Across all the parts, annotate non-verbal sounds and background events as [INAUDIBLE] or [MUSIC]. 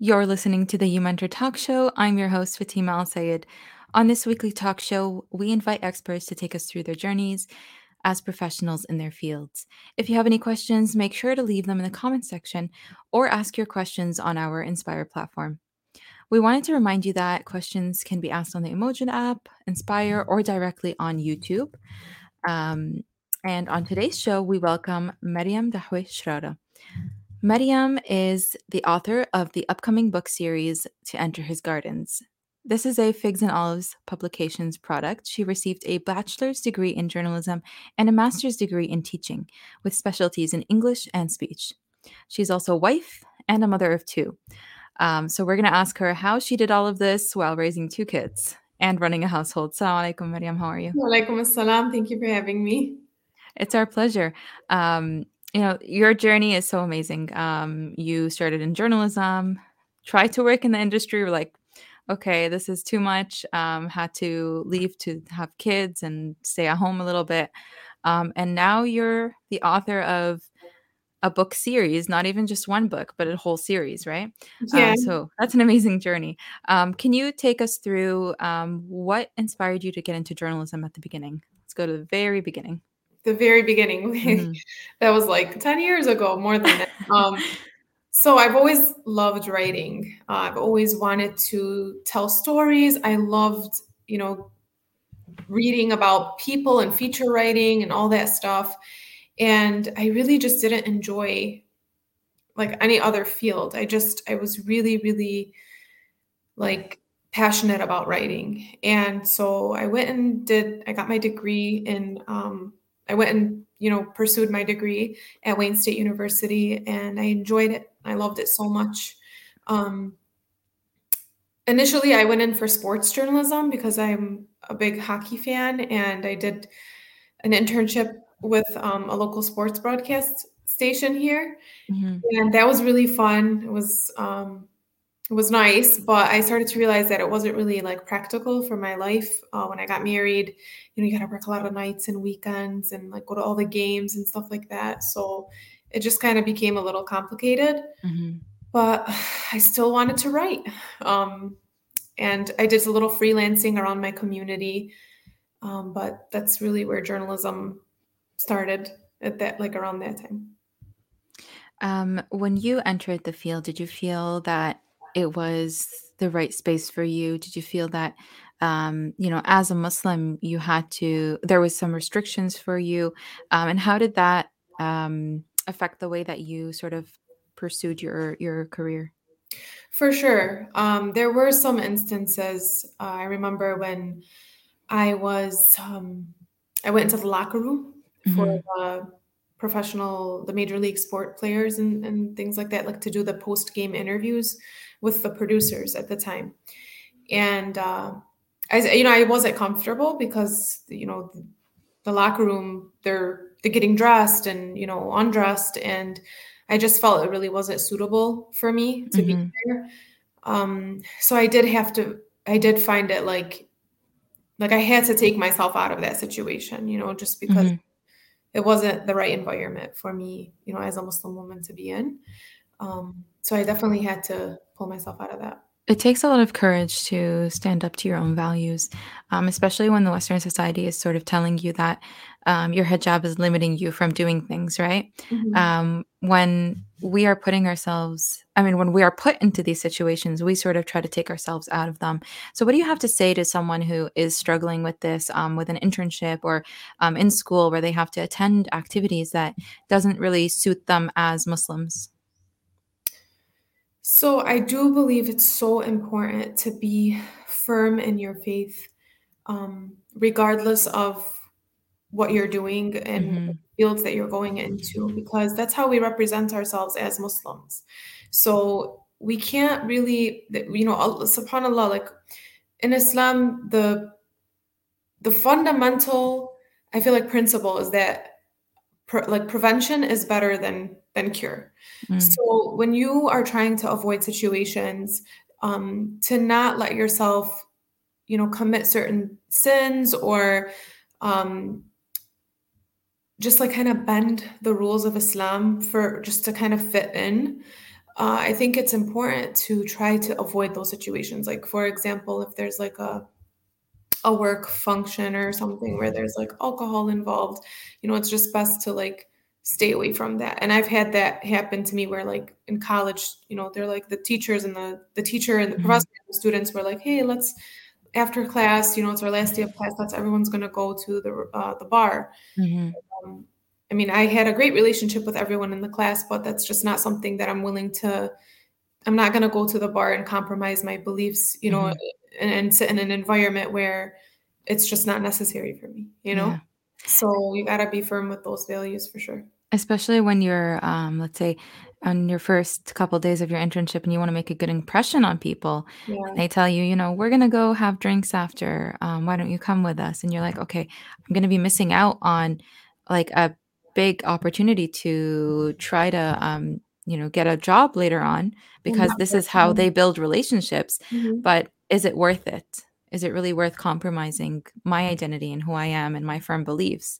You're listening to the You Mentor Talk Show. I'm your host, Fatima Al Sayed. On this weekly talk show, we invite experts to take us through their journeys as professionals in their fields. If you have any questions, make sure to leave them in the comments section or ask your questions on our Inspire platform. We wanted to remind you that questions can be asked on the Emojin app, Inspire, or directly on YouTube. Um, and on today's show, we welcome Mariam Dahoui Charara. Mariam is the author of the upcoming book series To Enter His Gardens. This is a Figs and Olives Publications product. She received a bachelor's degree in journalism and a master's degree in teaching, with specialties in English and speech. She's also a wife and a mother of two. Um, so we're going to ask her how she did all of this while raising two kids and running a household. Assalamu alaikum, Mariam. How are you? Walaikum assalam. Thank you for having me. It's our pleasure. Um, you know, your journey is so amazing. Um, you started in journalism, tried to work in the industry, were like, okay, this is too much. Um, had to leave to have kids and stay at home a little bit. Um, and now you're the author of a book series, not even just one book, but a whole series, right? Yeah. Um, so that's an amazing journey. Um, can you take us through um, what inspired you to get into journalism at the beginning? Let's go to the very beginning the very beginning. [LAUGHS] Mm-hmm. that was like 10 years ago, more than that. Um, so I've always loved writing. Uh, I've always wanted to tell stories. I loved, you know, reading about people and feature writing and all that stuff. And I really just didn't enjoy like any other field. I just, I was really, really like passionate about writing. And so I went and did, I got my degree in um, I went and you know pursued my degree at Wayne State University, and I enjoyed it. I loved it so much. Um, initially, I went in for sports journalism because I'm a big hockey fan, and I did an internship with um, a local sports broadcast station here, mm-hmm. and that was really fun. It was um, was nice, but I started to realize that it wasn't really like practical for my life. Uh, when I got married, you know, you got to work a lot of nights and weekends and like go to all the games and stuff like that. So it just kind of became a little complicated. Mm-hmm. But [SIGHS] I still wanted to write. Um, and I did a little freelancing around my community. Um, but that's really where journalism started at that, like around that time. Um, when you entered the field, did you feel that it was the right space for you? Did you feel that, um, you know, as a Muslim, you had to, there was some restrictions for you? Um, and how did that um, affect the way that you sort of pursued your, your career? For sure. Um, there were some instances. Uh, I remember when I was, um, I went into the locker room mm-hmm. for the professional, the major league sport players and, and things like that, like to do the post game interviews with the producers at the time. And uh, I, you know, I wasn't comfortable because you know the locker room they're they're getting dressed and you know undressed, and I just felt it really wasn't suitable for me to mm-hmm. be there. Um, so I did have to. I did find it like like I had to take myself out of that situation, you know, just because mm-hmm. it wasn't the right environment for me, you know, as a Muslim woman to be in. Um, so I definitely had to pull myself out of that. It takes a lot of courage to stand up to your own values, um, especially when the Western society is sort of telling you that um, your hijab is limiting you from doing things, right? Mm-hmm. Um, when we are putting ourselves, I mean, when we are put into these situations, we sort of try to take ourselves out of them. So, what do you have to say to someone who is struggling with this, um, with an internship or um, in school where they have to attend activities that doesn't really suit them as Muslims? So I do believe it's so important to be firm in your faith, um, regardless of what you're doing and mm-hmm. fields that you're going into, because that's how we represent ourselves as Muslims. So we can't really, you know, subhanallah, like in Islam, the the fundamental, I feel like principle is that like prevention is better than than cure. Mm. So when you are trying to avoid situations, um, to not let yourself, you know, commit certain sins or um, just like kind of bend the rules of Islam for just to kind of fit in. uh, I think it's important to try to avoid those situations. Like, for example, if there's like a a work function or something where there's like alcohol involved, you know, it's just best to like stay away from that. And I've had that happen to me where like in college, you know, they're like the teachers and the the teacher and the mm-hmm. professor and the students were like, hey, let's after class, you know, it's our last day of class. That's everyone's going to go to the uh, the bar. Mm-hmm. Um, I mean, I had a great relationship with everyone in the class, but that's just not something that I'm willing to. I'm not going to go to the bar and compromise my beliefs, you know, mm-hmm. And, and, sit in an environment where it's just not necessary for me, you know. Yeah. So you got to be firm with those values for sure. Especially when you're, um, let's say, on your first couple days of your internship and you want to make a good impression on people yeah. they tell you you know we're going to go have drinks after um, why don't you come with us and you're like okay i'm going to be missing out on like a big opportunity to try to um, you know get a job later on because this is how they build relationships mm-hmm. but is it worth it? Is it really worth compromising my identity and who i am and my firm beliefs?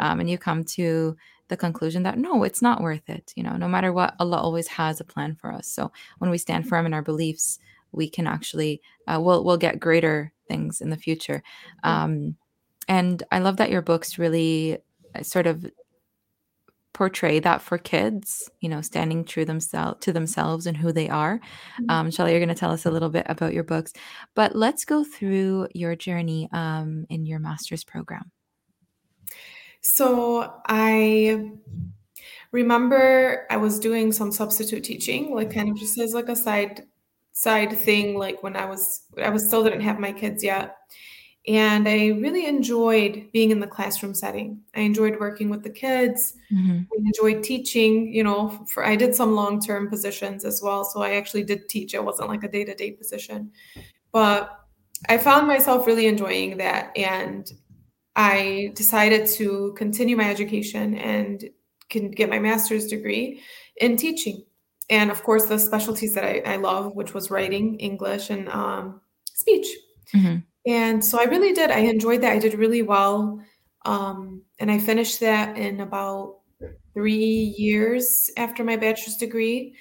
Um, and you come to the conclusion that no it's not worth it you know no matter what allah always has a plan for us. So when we stand mm-hmm. firm in our beliefs we can actually uh, we'll, we'll get greater things in the future. Um, and i love that your books really uh, sort of portray that for kids, you know, standing true themselves to themselves and who they are. Mm-hmm. Um, Shelly, you're going to tell us a little bit about your books, but let's go through your journey um, in your master's program. So I remember I was doing some substitute teaching, like kind of just as like a side side thing, like when I was I was still didn't have my kids yet. And I really enjoyed being in the classroom setting. I enjoyed working with the kids. Mm-hmm. I enjoyed teaching, you know, for I did some long-term positions as well. So I actually did teach. It wasn't like a day-to-day position. But I found myself really enjoying that. And I decided to continue my education and can get my master's degree in teaching. And of course, the specialties that I, I love, which was writing, English, and um, speech. Mm-hmm. And so I really did. I enjoyed that. I did really well. Um, and I finished that in about three years after my bachelor's degree.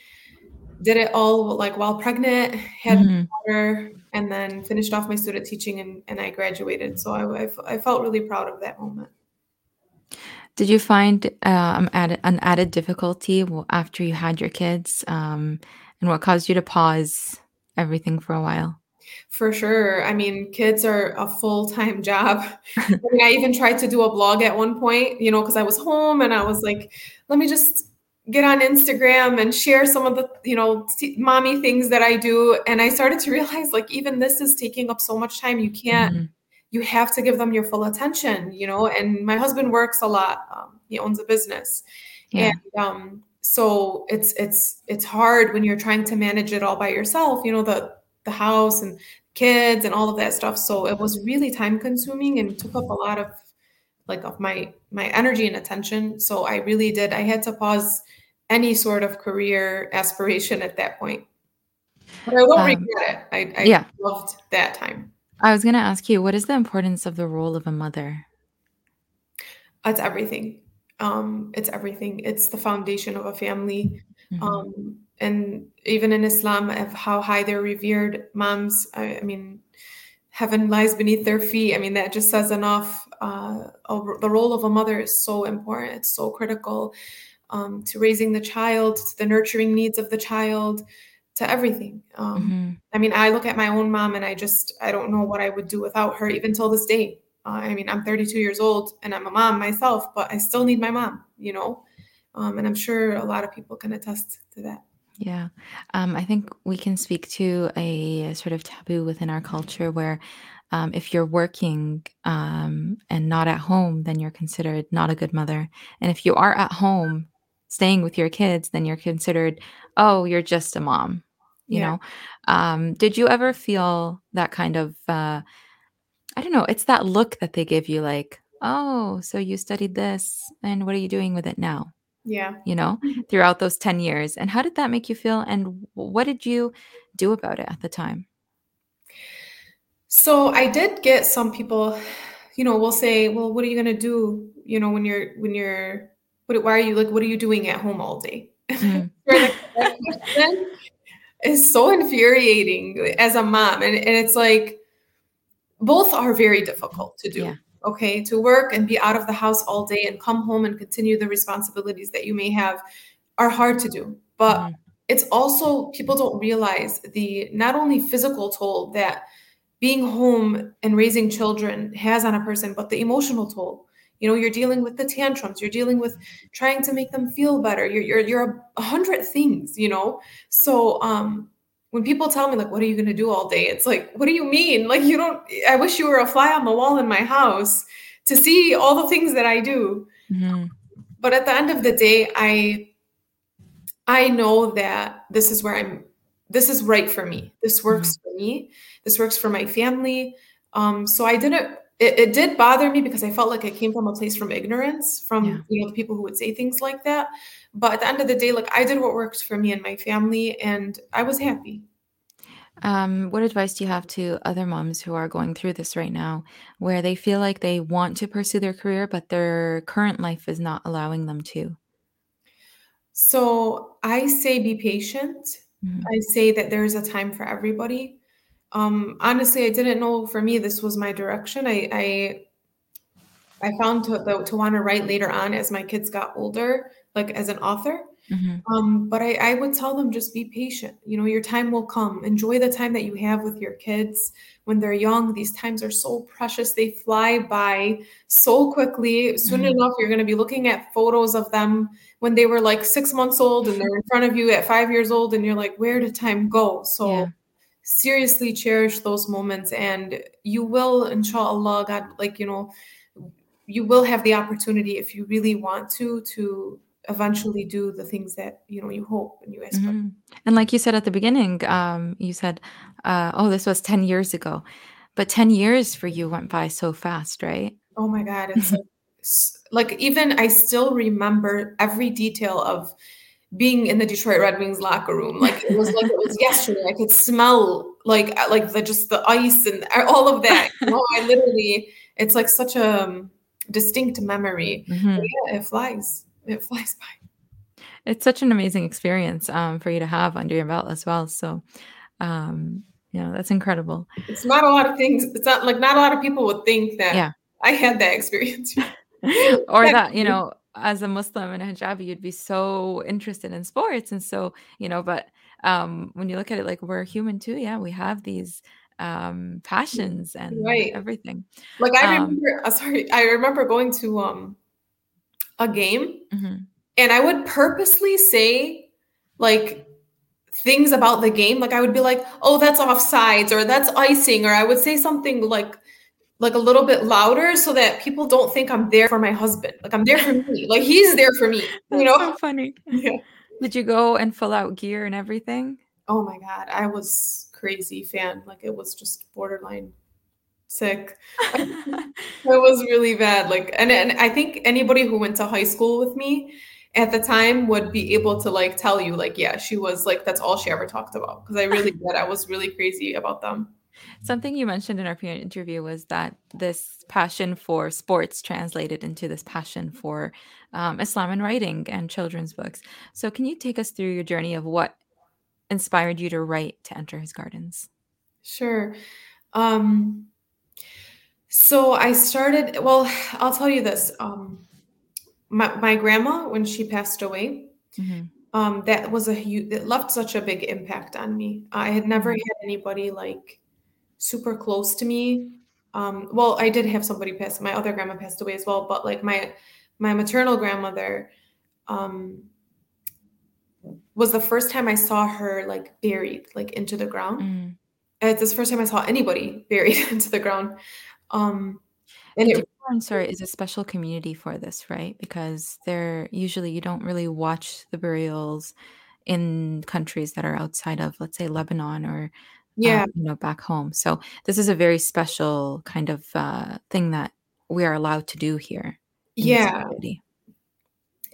Did it all like while pregnant, had mm-hmm. daughter, and then finished off my student teaching and, and I graduated. So I, I, I felt really proud of that moment. Did you find um, added, an added difficulty after you had your kids? Um, and what caused you to pause everything for a while? For sure. I mean, kids are a full time [LAUGHS] job. [LAUGHS] I, mean, I even tried to do a blog at one point, you know, because I was home and I was like, let me just get on Instagram and share some of the, you know, t- mommy things that I do. And I started to [LAUGHS] realize like, even this is taking up so much time. You can't, mm-hmm. you have to give them your full attention, you know. And my husband works a lot, um, he owns a business. Yeah. And, um, so it's it's it's hard when you're trying to manage it all by yourself you know the the house and kids and all of that stuff. So it was really time consuming and took up a lot of like of my my energy and attention. So I really did. I had to pause any sort of career aspiration at that point. But I won't um, regret it. I, I yeah. loved that time. I was going to ask you, what is the importance of the role of a mother? It's everything. Um, it's everything. It's the foundation of a family. Mm-hmm. Um, and even in Islam, of how high they're revered, moms, I, I, mean, heaven lies beneath their feet. I mean, that just says enough. Uh, the role of a mother is so important, it's so critical um, to raising the child, to the nurturing needs of the child, to everything. Um, mm-hmm. I mean, I look at my own mom and I just, I don't know what I would do without her, even till this day. Uh, I mean, I'm 32 years old and I'm a mom myself, but I still need my mom, you know? Um, and I'm sure a lot of people can attest to that. Yeah. Um, I think we can speak to a sort of taboo within our culture where um, if you're working um, and not at home, then you're considered not a good mother. And if you are at home staying with your kids, then you're considered, oh, you're just a mom. You yeah. know, um, did you ever feel that kind of, uh, I don't know, it's that look that they give you like, oh, so you studied this and what are you doing with it now? Yeah you know mm-hmm. throughout those 10 years and how did that make you feel and what did you do about it at the time so i did get some people you know will say well what are you going to do you know when you're when you're what, why are you like what are you doing at home all day [LAUGHS] mm-hmm. is so infuriating as a mom. And, and it's like both are very difficult to do. Yeah. Okay. To work and be out of the house all day and come home and continue the responsibilities that you may have are hard to do. But mm-hmm. it's also people don't realize the not only physical toll that being home and raising children has on a person, but the emotional toll you know you're dealing with the tantrums you're dealing with trying to make them feel better you're you're, you're a hundred things you know so um when people tell me like what are you going to do all day? It's like what do you mean? Like you don't i wish you were a fly on the wall in my house to see all the things that i do. Mm-hmm. but at the end of the day i i know that this is where i'm this is right for me. This works mm-hmm. for me. This works for my family. Um so i didn't it, it, did bother me because I felt like I came from a place from ignorance, from yeah. you know the people who would say things like that. But at the end of the day, like I did what worked for me and my family, and I was happy. Um, what advice do you have to other moms who are going through this right now, where they feel like they want to pursue their career, but their current life is not allowing them to? So I say be patient. Mm-hmm. I say that there's a time for everybody um honestly i didn't know for me this was my direction. I i i found to, to want to write later on as my kids got older like as an author. Mm-hmm. um but I, I would tell them just be patient. You know your time will come. Enjoy the time that you have with your kids when they're young. These times are so precious. They fly by so quickly. Soon mm-hmm. enough you're going to be looking at photos of them when they were like six months old and they're in front of you at five years old and you're like where did time go? So yeah seriously cherish those moments and you will inshallah god like you know you will have the opportunity if you really want to to eventually do the things that you know you hope and you aspire mm-hmm. and like you said at the beginning um you said uh oh this was 10 years ago but 10 years for you went by so fast right oh my god it's like, [LAUGHS] like even i still remember every detail of being in the Detroit Red Wings locker room. Like it was like it was yesterday. I could smell like uh, like the just the ice and all of that. You know, I literally it's like such a um, distinct memory. Mm-hmm. Yeah, it flies. It flies by. It's such an amazing experience um, for you to have under your belt as well. So, um, you know, that's incredible. It's not a lot of things. It's not like not a lot of people would think that yeah. I had that experience. [LAUGHS] or that, you know, as a Muslim and a hijabi, you'd be so interested in sports. And so, you know, but um, when you look at it like we're human too, yeah, we have these um passions and right. everything. Like I um, remember uh, sorry, I remember going to um a game mm-hmm. and I would purposely say like things about the game. Like I would be like, oh, that's offsides or that's icing, or I would say something like like a little bit louder so that people don't think I'm there for my husband. Like I'm there for me. [LAUGHS] Like he's there for me. You know? so funny. Yeah. Did you go and fill out gear and everything? Oh my god, I was crazy fan. Like it was just borderline sick. [LAUGHS] it was really bad. Like and, and I think anybody who went to high school with me at the time would be able to like tell you like yeah, she was like that's all she ever talked about because I really [LAUGHS] did. I was really crazy about them. Something you mentioned in our previous interview was that this passion for sports translated into this passion for um, Islam and writing and children's books. So, can you take us through your journey of what inspired you to write to enter his gardens? Sure. Um, so I started. Well, I'll tell you this. Um, my, my grandma, when she passed away, mm-hmm. um, that was a huge. It left such a big impact on me. I had never mm-hmm. had anybody like super close to me. Um, well, I did have somebody pass. My other grandma passed away as well, but like my my maternal grandmother um, was the first time I saw her like buried like into the ground. Mm. It's the first time I saw anybody [LAUGHS] buried into the ground. Um, and it, sorry, is a special community for this, right? Because they're usually you don't really watch the burials in countries that are outside of, let's say, Lebanon or yeah um, you know back home so this is a very special kind of uh, thing that we are allowed to do here yeah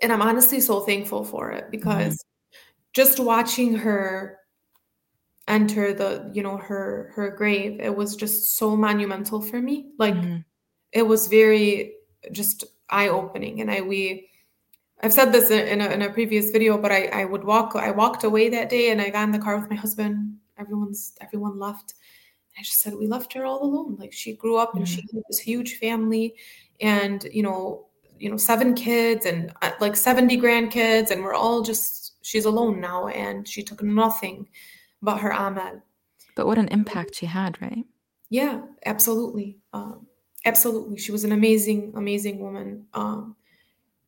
and i'm honestly so thankful for it mm-hmm. because mm-hmm. just watching her enter the you know her her grave it was just so monumental for me like mm-hmm. it was very just eye-opening and i we I've said this in a, in a previous video, but I, I would walk, I walked away that day and I got in the car with my husband. Everyone's, everyone left. I just said, we left her all alone. Like she grew up and mm-hmm. she had this huge family and, you know, you know, seven kids and uh, like 70 grandkids. And we're all just, she's alone now. And she took nothing but her amal. But what an impact she had, right? Yeah, absolutely. Um, absolutely. She was an amazing, amazing woman. Um,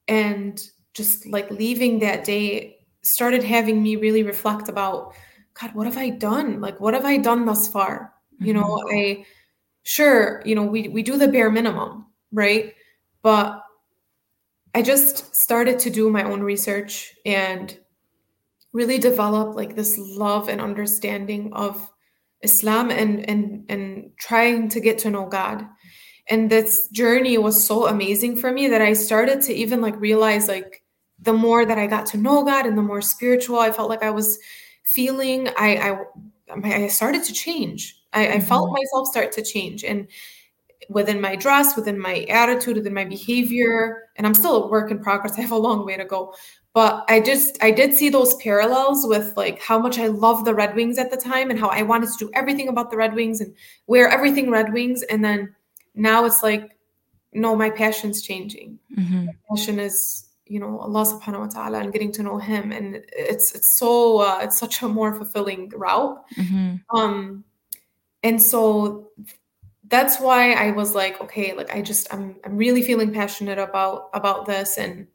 and just like leaving that day started having me really reflect about god what have i done like what have i done thus far mm-hmm. you know mm-hmm. i sure you know we we do the bare minimum right but i just started to do my own research and really develop like this love and understanding of islam and and and trying to get to know god and this journey was so amazing for me that i started to even like realize like the more that I got to know God and the more spiritual I felt like I was feeling, I I, I started to change. I, I felt mm-hmm. myself start to change, and within my dress, within my attitude, within my behavior, and I'm still a work in progress. [LAUGHS] I have a long way to go, but I just I did see those parallels with like how much I loved the Red Wings at the time and how I wanted to do everything about the Red Wings and wear everything Red Wings, and then now it's like no, my passion's changing. Mm-hmm. My passion is you know Allah subhanahu wa ta'ala and getting to know him. And it's it's so uh, it's such a more fulfilling route. Mm-hmm. um and so that's why I was like okay like I just I'm I'm really feeling passionate about about this. And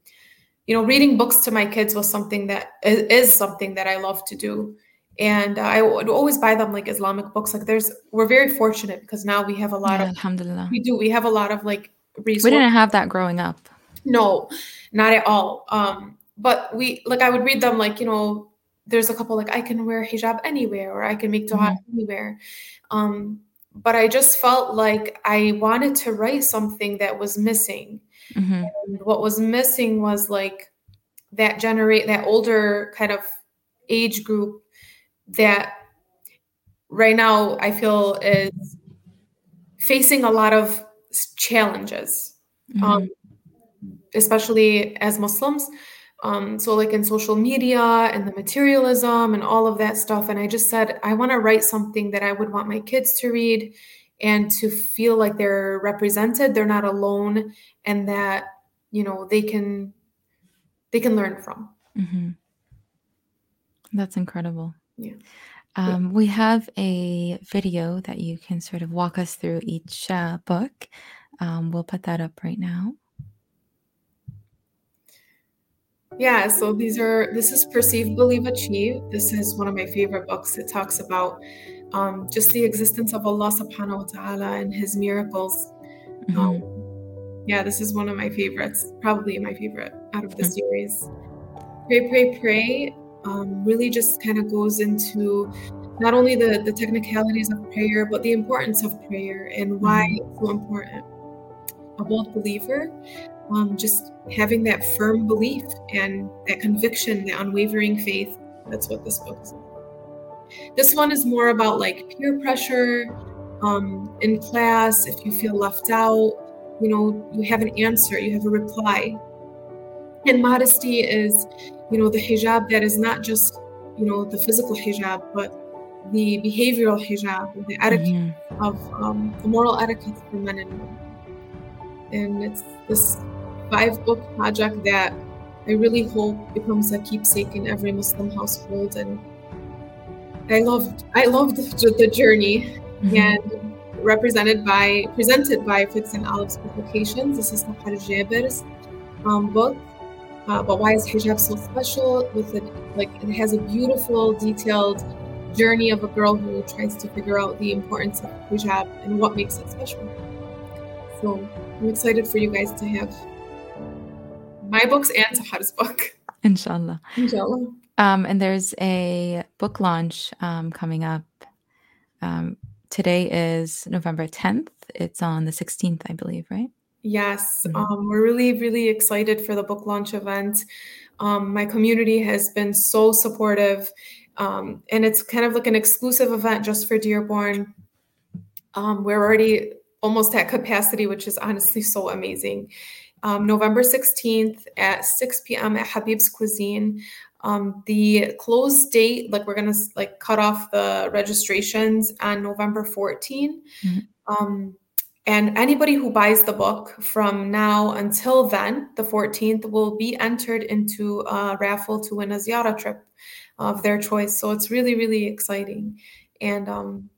you know reading books to my kids was something that is, something that I love to do. And uh, I would always buy them like Islamic books. Like there's we're very fortunate because now we have a lot yeah, of alhamdulillah. we do we have a lot of like resources. we didn't have that growing up no, not at all. Um, but we like I would read them like, you know, there's a couple like I can wear hijab anywhere or I can make dua mm-hmm. anywhere. Um, but I just felt like I wanted to write something that was missing. Mm-hmm. And what was missing was like that generate that older kind of age group that right now I feel is facing a lot of challenges. Mm-hmm. Um, especially as Muslims. Um, so, like in social media and the materialism and all of that stuff. And I just said, I want to write something that I would want my kids to read and to feel like they're represented, they're not alone, and that you know they can they can learn from. Mm-hmm. That's incredible. Yeah. Um, yeah. We have a video that you can sort of walk us through each uh, book. Um, we'll put that up right now. Yeah, so these are this is Perceive, Believe, Achieve. This is one of my favorite books. It talks about um, just the existence of Allah subhanahu wa ta'ala and his miracles. Mm-hmm. Um, yeah, this is one of my favorites, probably my favorite out of the mm-hmm. series. Pray, Pray, Pray um, really just kind of goes into not only the, the technicalities of prayer, but the importance of prayer and why mm-hmm. it's so important. A bold believer um, just having that firm belief and that conviction, that unwavering faith. That's what this book is. This one is more about like peer pressure um, in class. If you feel left out, you know, you have an answer, you have a reply. And modesty is, you know, the hijab that is not just, you know, the physical hijab, but the behavioral hijab, the etiquette mm-hmm. of um, the moral etiquette for men and women. And it's this five book project that I really hope becomes a keepsake in every Muslim household. And I loved I loved the journey mm-hmm. and represented by presented by Figs and Olives Publications. This is Sahar Jaber's um, book. Uh, but why is hijab so special? With it, like it has a beautiful, detailed journey of a girl who tries to figure out the importance of hijab and what makes it special. So I'm excited for you guys to have my books and Sahar's book. [LAUGHS] Inshallah. Inshallah. Um, and there's a book launch um, coming up. Um, today is November 10th. It's on the 16th, I believe, right? Yes, mm-hmm. um, we're really, really excited for the book launch event. Um, my community has been so supportive, um, and it's kind of like an exclusive event just for Dearborn. Um, we're already almost at capacity, which is honestly so amazing um, November 16th at 6 p.m. at Habib's Cuisine. Um, the close date, like we're gonna like cut off the registrations on November 14. Mm-hmm. Um, and anybody who buys the book from now until then, the 14th, will be entered into a raffle to win a Ziyara trip of their choice. So it's really, really exciting. And um,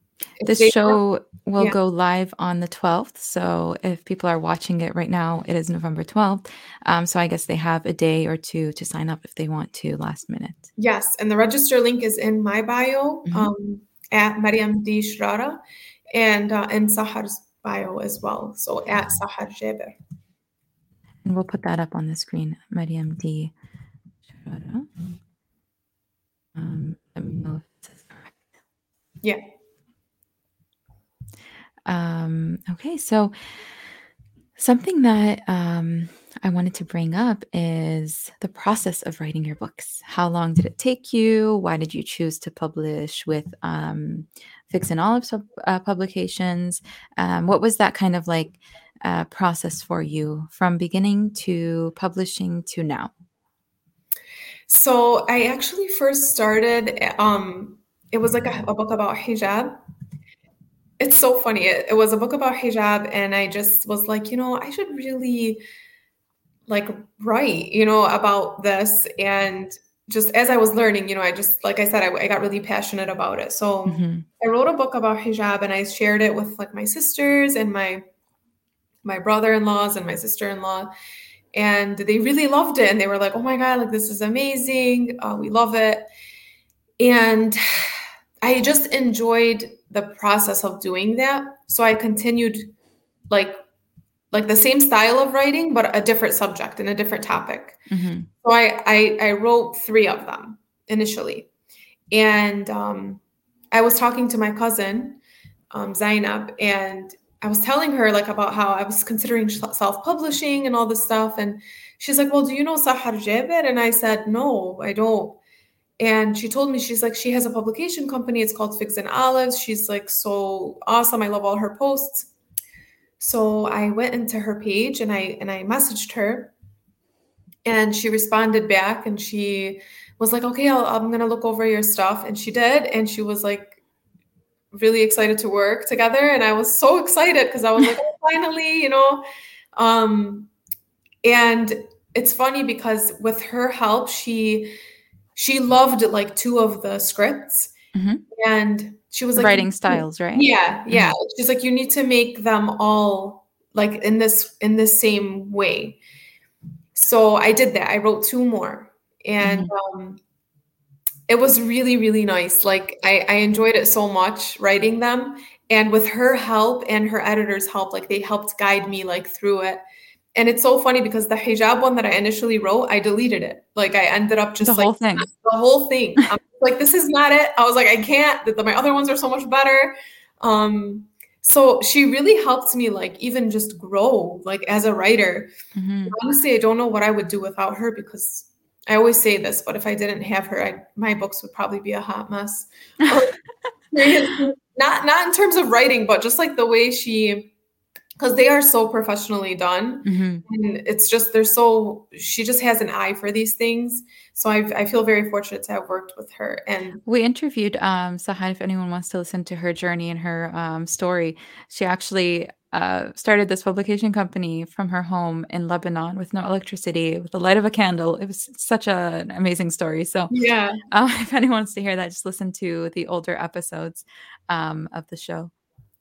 this show will yeah. go live on the 12th. So if people are watching it right now, it is November 12th. Um, so I guess they have a day or two to sign up if they want to last minute. Yes. And the register link is in my bio mm-hmm. um, at Mariam D. Charara and uh, in Sahar's bio as well. So at Sahar Jaber. And we'll put that up on the screen, Mariam D. Charara. Um, let me know if this is correct. Yeah. Um, okay, so something that um, I wanted to bring up is the process of writing your books. How long did it take you? Why did you choose to publish with um, Figs and Olives uh, publications? Um, what was that kind of like uh, process for you from beginning to publishing to now? So I actually first started. Um, it was like a, a book about hijab it's so funny. It, it, was a book about hijab, and I just was like, you know, I should really like write, you know, about this. And just as I was learning, you know, I just, like I said, I, I got really passionate about it. So mm-hmm. I wrote a book about hijab, and I shared it with like my sisters and my my brother-in-laws and my sister-in-law and they really loved it and they were like oh my god like this is amazing uh, we love it and [SIGHS] i just enjoyed the process of doing that. So I continued like like the same style of writing, but a different subject and a different topic. Mm-hmm. So I, I, I wrote three of them initially, and um, I was talking to my cousin um, Zainab, and I was telling her like about how I was considering self-publishing and all this stuff, and she's like, "Well, do you know Sahar Jaber?" And I said, "No, I don't." And she told me, she's like, she has a publication company. It's called Figs and Olives. She's like, so awesome. I love all her posts. So I went into her page and I and I messaged her, and she responded back and she was like, okay, i am gonna look over your stuff, and she did, and she was like really excited to work together, and I was so excited because I was like, oh, finally, you know, um, and it's funny because with her help, she she loved like two of the scripts mm-hmm. and she was like writing styles right yeah yeah mm-hmm. she's like you need to make them all like in this in the same way so i did that i wrote two more and mm-hmm. um it was really really nice like I, I enjoyed it so much writing them and with her help and her editor's help like they helped guide me like through it and it's so funny because the hijab one that I initially wrote, I deleted it. Like I ended up just the like whole thing. The whole thing. I'm like, this is not it. I was like, I can't. The, my other ones are so much better. Um, so she really helped me like even just grow like as a writer. Mm-hmm. Honestly, I don't know what I would do without her because I always say this, but if I didn't have her, I, my books would probably be a hot mess. [LAUGHS] not not in terms of writing, but just like the way she because they are so professionally done mm-hmm. and it's just they're so she just has an eye for these things so i i feel very fortunate to have worked with her and we interviewed um sahar if anyone wants to listen to her journey and her um, story she actually uh, started this publication company from her home in Lebanon with no electricity, with the light of a candle. It was such a, an amazing story. So, yeah, [LAUGHS] uh, if anyone wants to hear that, just listen to the older episodes um, of the show.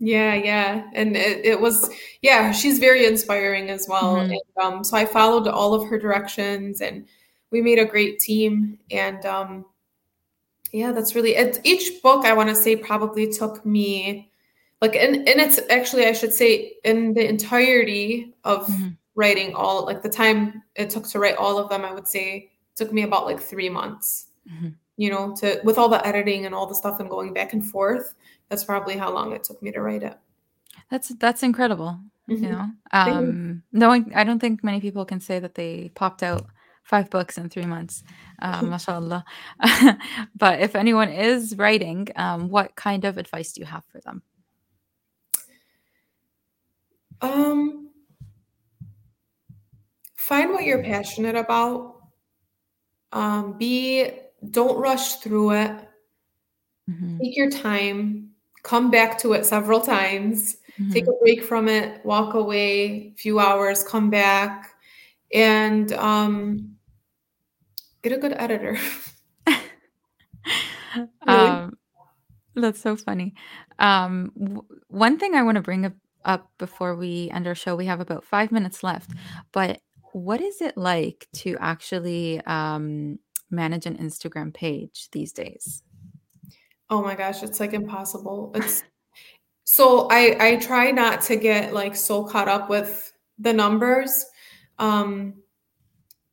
Yeah, yeah. And it, it, was, yeah, she's very inspiring as well. Mm-hmm. And um, so I followed all of her directions and we made a great team. And um, yeah, that's really it. Each book, I want to say, probably took me like, and, and it's actually, I should say, in the entirety of mm-hmm. writing all, like the time it took to write all of them, I would say took me about like three months. Mm-hmm. You know, to with all the editing and all the stuff and going back and forth that's probably how long it took me to write it. That's that's incredible. Mm-hmm. You know, um, knowing I don't think many people can say that they popped out five books in three months, um, [LAUGHS] mashallah. [LAUGHS] but if anyone is writing, um, what kind of advice do you have for them? Um, find what you're passionate about. Um, be don't rush through it. Mm-hmm. Take your time. Come back to it several times. Mm-hmm. Take a break from it. Walk away a few hours. Come back, and um, get a good editor. [LAUGHS] really? um, that's so funny. Um, w- one thing I want to bring up, up before we end our show, we have about five minutes left, but what is it like to actually um, manage an Instagram page these days? Oh my gosh, it's like impossible. It's [LAUGHS] so I I try not to get like so caught up with the numbers. Um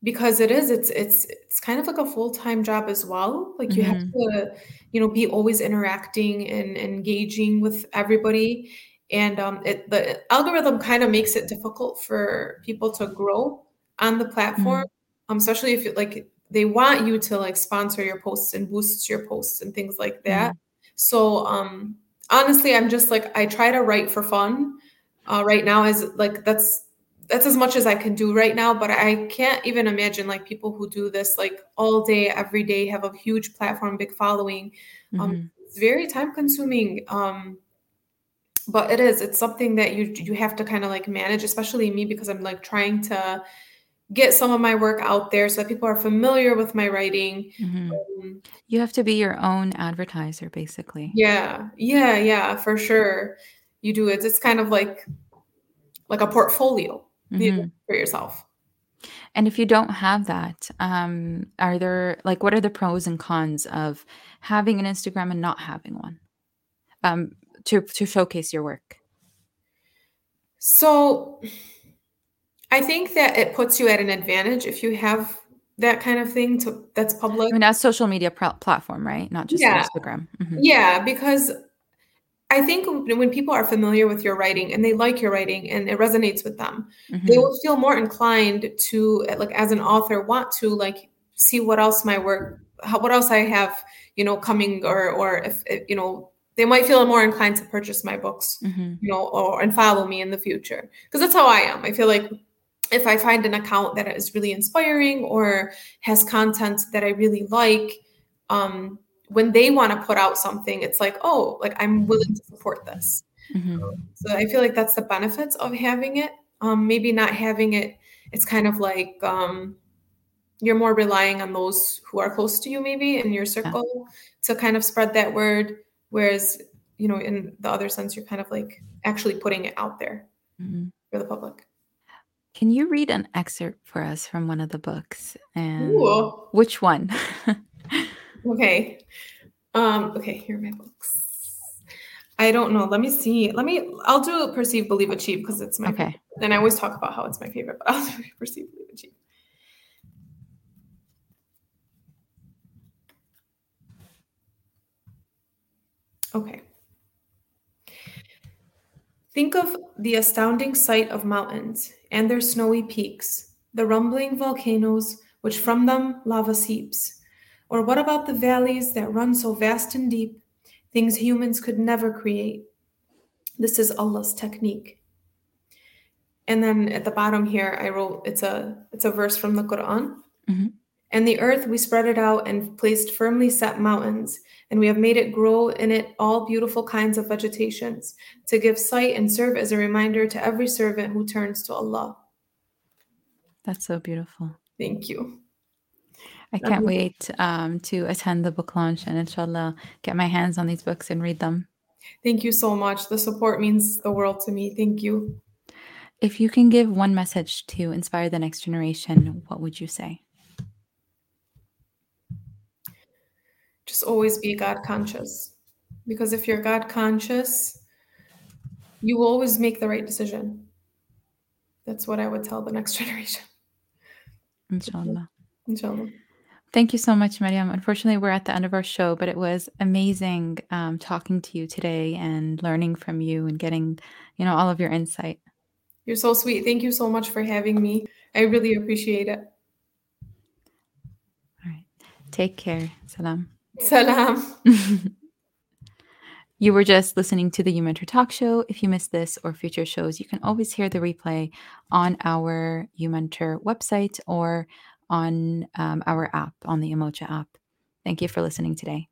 because it is it's it's it's kind of like a full-time job as well like you mm-hmm. have to you know be always interacting and engaging with everybody and um it the algorithm kind of makes it difficult for people to grow on the platform mm-hmm. um especially if like they want you to like sponsor your posts and boost your posts and things like that mm-hmm. so um honestly i'm just like i try to write for fun uh, right now is like that's that's as much as I can do right now. But I can't even imagine like people who do this like all day, every day, have a huge platform, big following. Um, mm-hmm. Um, it's very time consuming. Um, but it is. It's something that you you have to kind of like manage, especially me because I'm like trying to get some of my work out there so that people are familiar with my writing. Mm-hmm. Um, you have to be your own advertiser, basically. Yeah, yeah, yeah, for sure. You do it. It's kind of like like a portfolio mm-hmm. for yourself. And if you don't have that, um, are there like what are the pros and cons of having an Instagram and not having one um, to to showcase your work? So, I think that it puts you at an advantage if you have that kind of thing to that's public. I mean, as social media pr- platform, right? Not just yeah. Instagram. Mm-hmm. Yeah, because I think when people are familiar with your writing and they like your writing and it resonates with them, mm-hmm. they will feel more inclined to, like, as an author, want to like see what else my work, how, what else I have, you know, coming, or or if, if you know, they might feel more inclined to purchase my books, mm-hmm. you know, or and follow me in the future because that's how I am. I feel like if I find an account that is really inspiring or has content that I really like, um, when they want to put out something, it's like, oh, like I'm willing to support this. Mm-hmm. So I feel like that's the benefits of having it. Um, maybe not having it, it's kind of like um, you're more relying on those who are close to you, maybe in your circle, yeah. to kind of spread that word. Whereas, you know, in the other sense, you're kind of like actually putting it out there mm-hmm. for the public. Can you read an excerpt for us from one of the books? And Ooh. which one? [LAUGHS] Okay. Um, okay, here are my books. I don't know. Let me see. Let me I'll do perceive, believe, achieve because it's my okay. Favorite. And I always talk about how it's my favorite, but [LAUGHS] I'll do perceive, believe, achieve. Okay. Think of the astounding sight of mountains and their snowy peaks, the rumbling volcanoes which from them lava seeps or what about the valleys that run so vast and deep, things humans could never create? This is Allah's technique. And then at the bottom here, I wrote it's a it's a verse from the Quran. Mm-hmm. And the earth we spread it out and placed firmly set mountains, and we have made it grow in it all beautiful kinds of vegetations, to give sight and serve as a reminder to every servant who turns to Allah. That's so beautiful. Thank you. I can't wait um, to attend the book launch and inshallah get my hands on these books and read them. Thank you so much. The support means the world to me. Thank you. If you can give one message to inspire the next generation, what would you say? Just always be God conscious. Because if you're God conscious, you will always make the right decision. That's what I would tell the next [LAUGHS] generation. Inshallah. Inshallah. Thank you so much, Mariam. Unfortunately, we're at the end of our show, but it was amazing um, talking to you today and learning from you and getting, you know, all of your insight. You're so sweet. Thank you so much for having me. I really appreciate it. All right. Take care. Salam. Salam. [LAUGHS] You were just listening to the You Mentor Talk Show. If you missed this or future shows, you can always hear the replay on our You Mentor website or on um, our app, on the Emocha app. Thank you for listening today.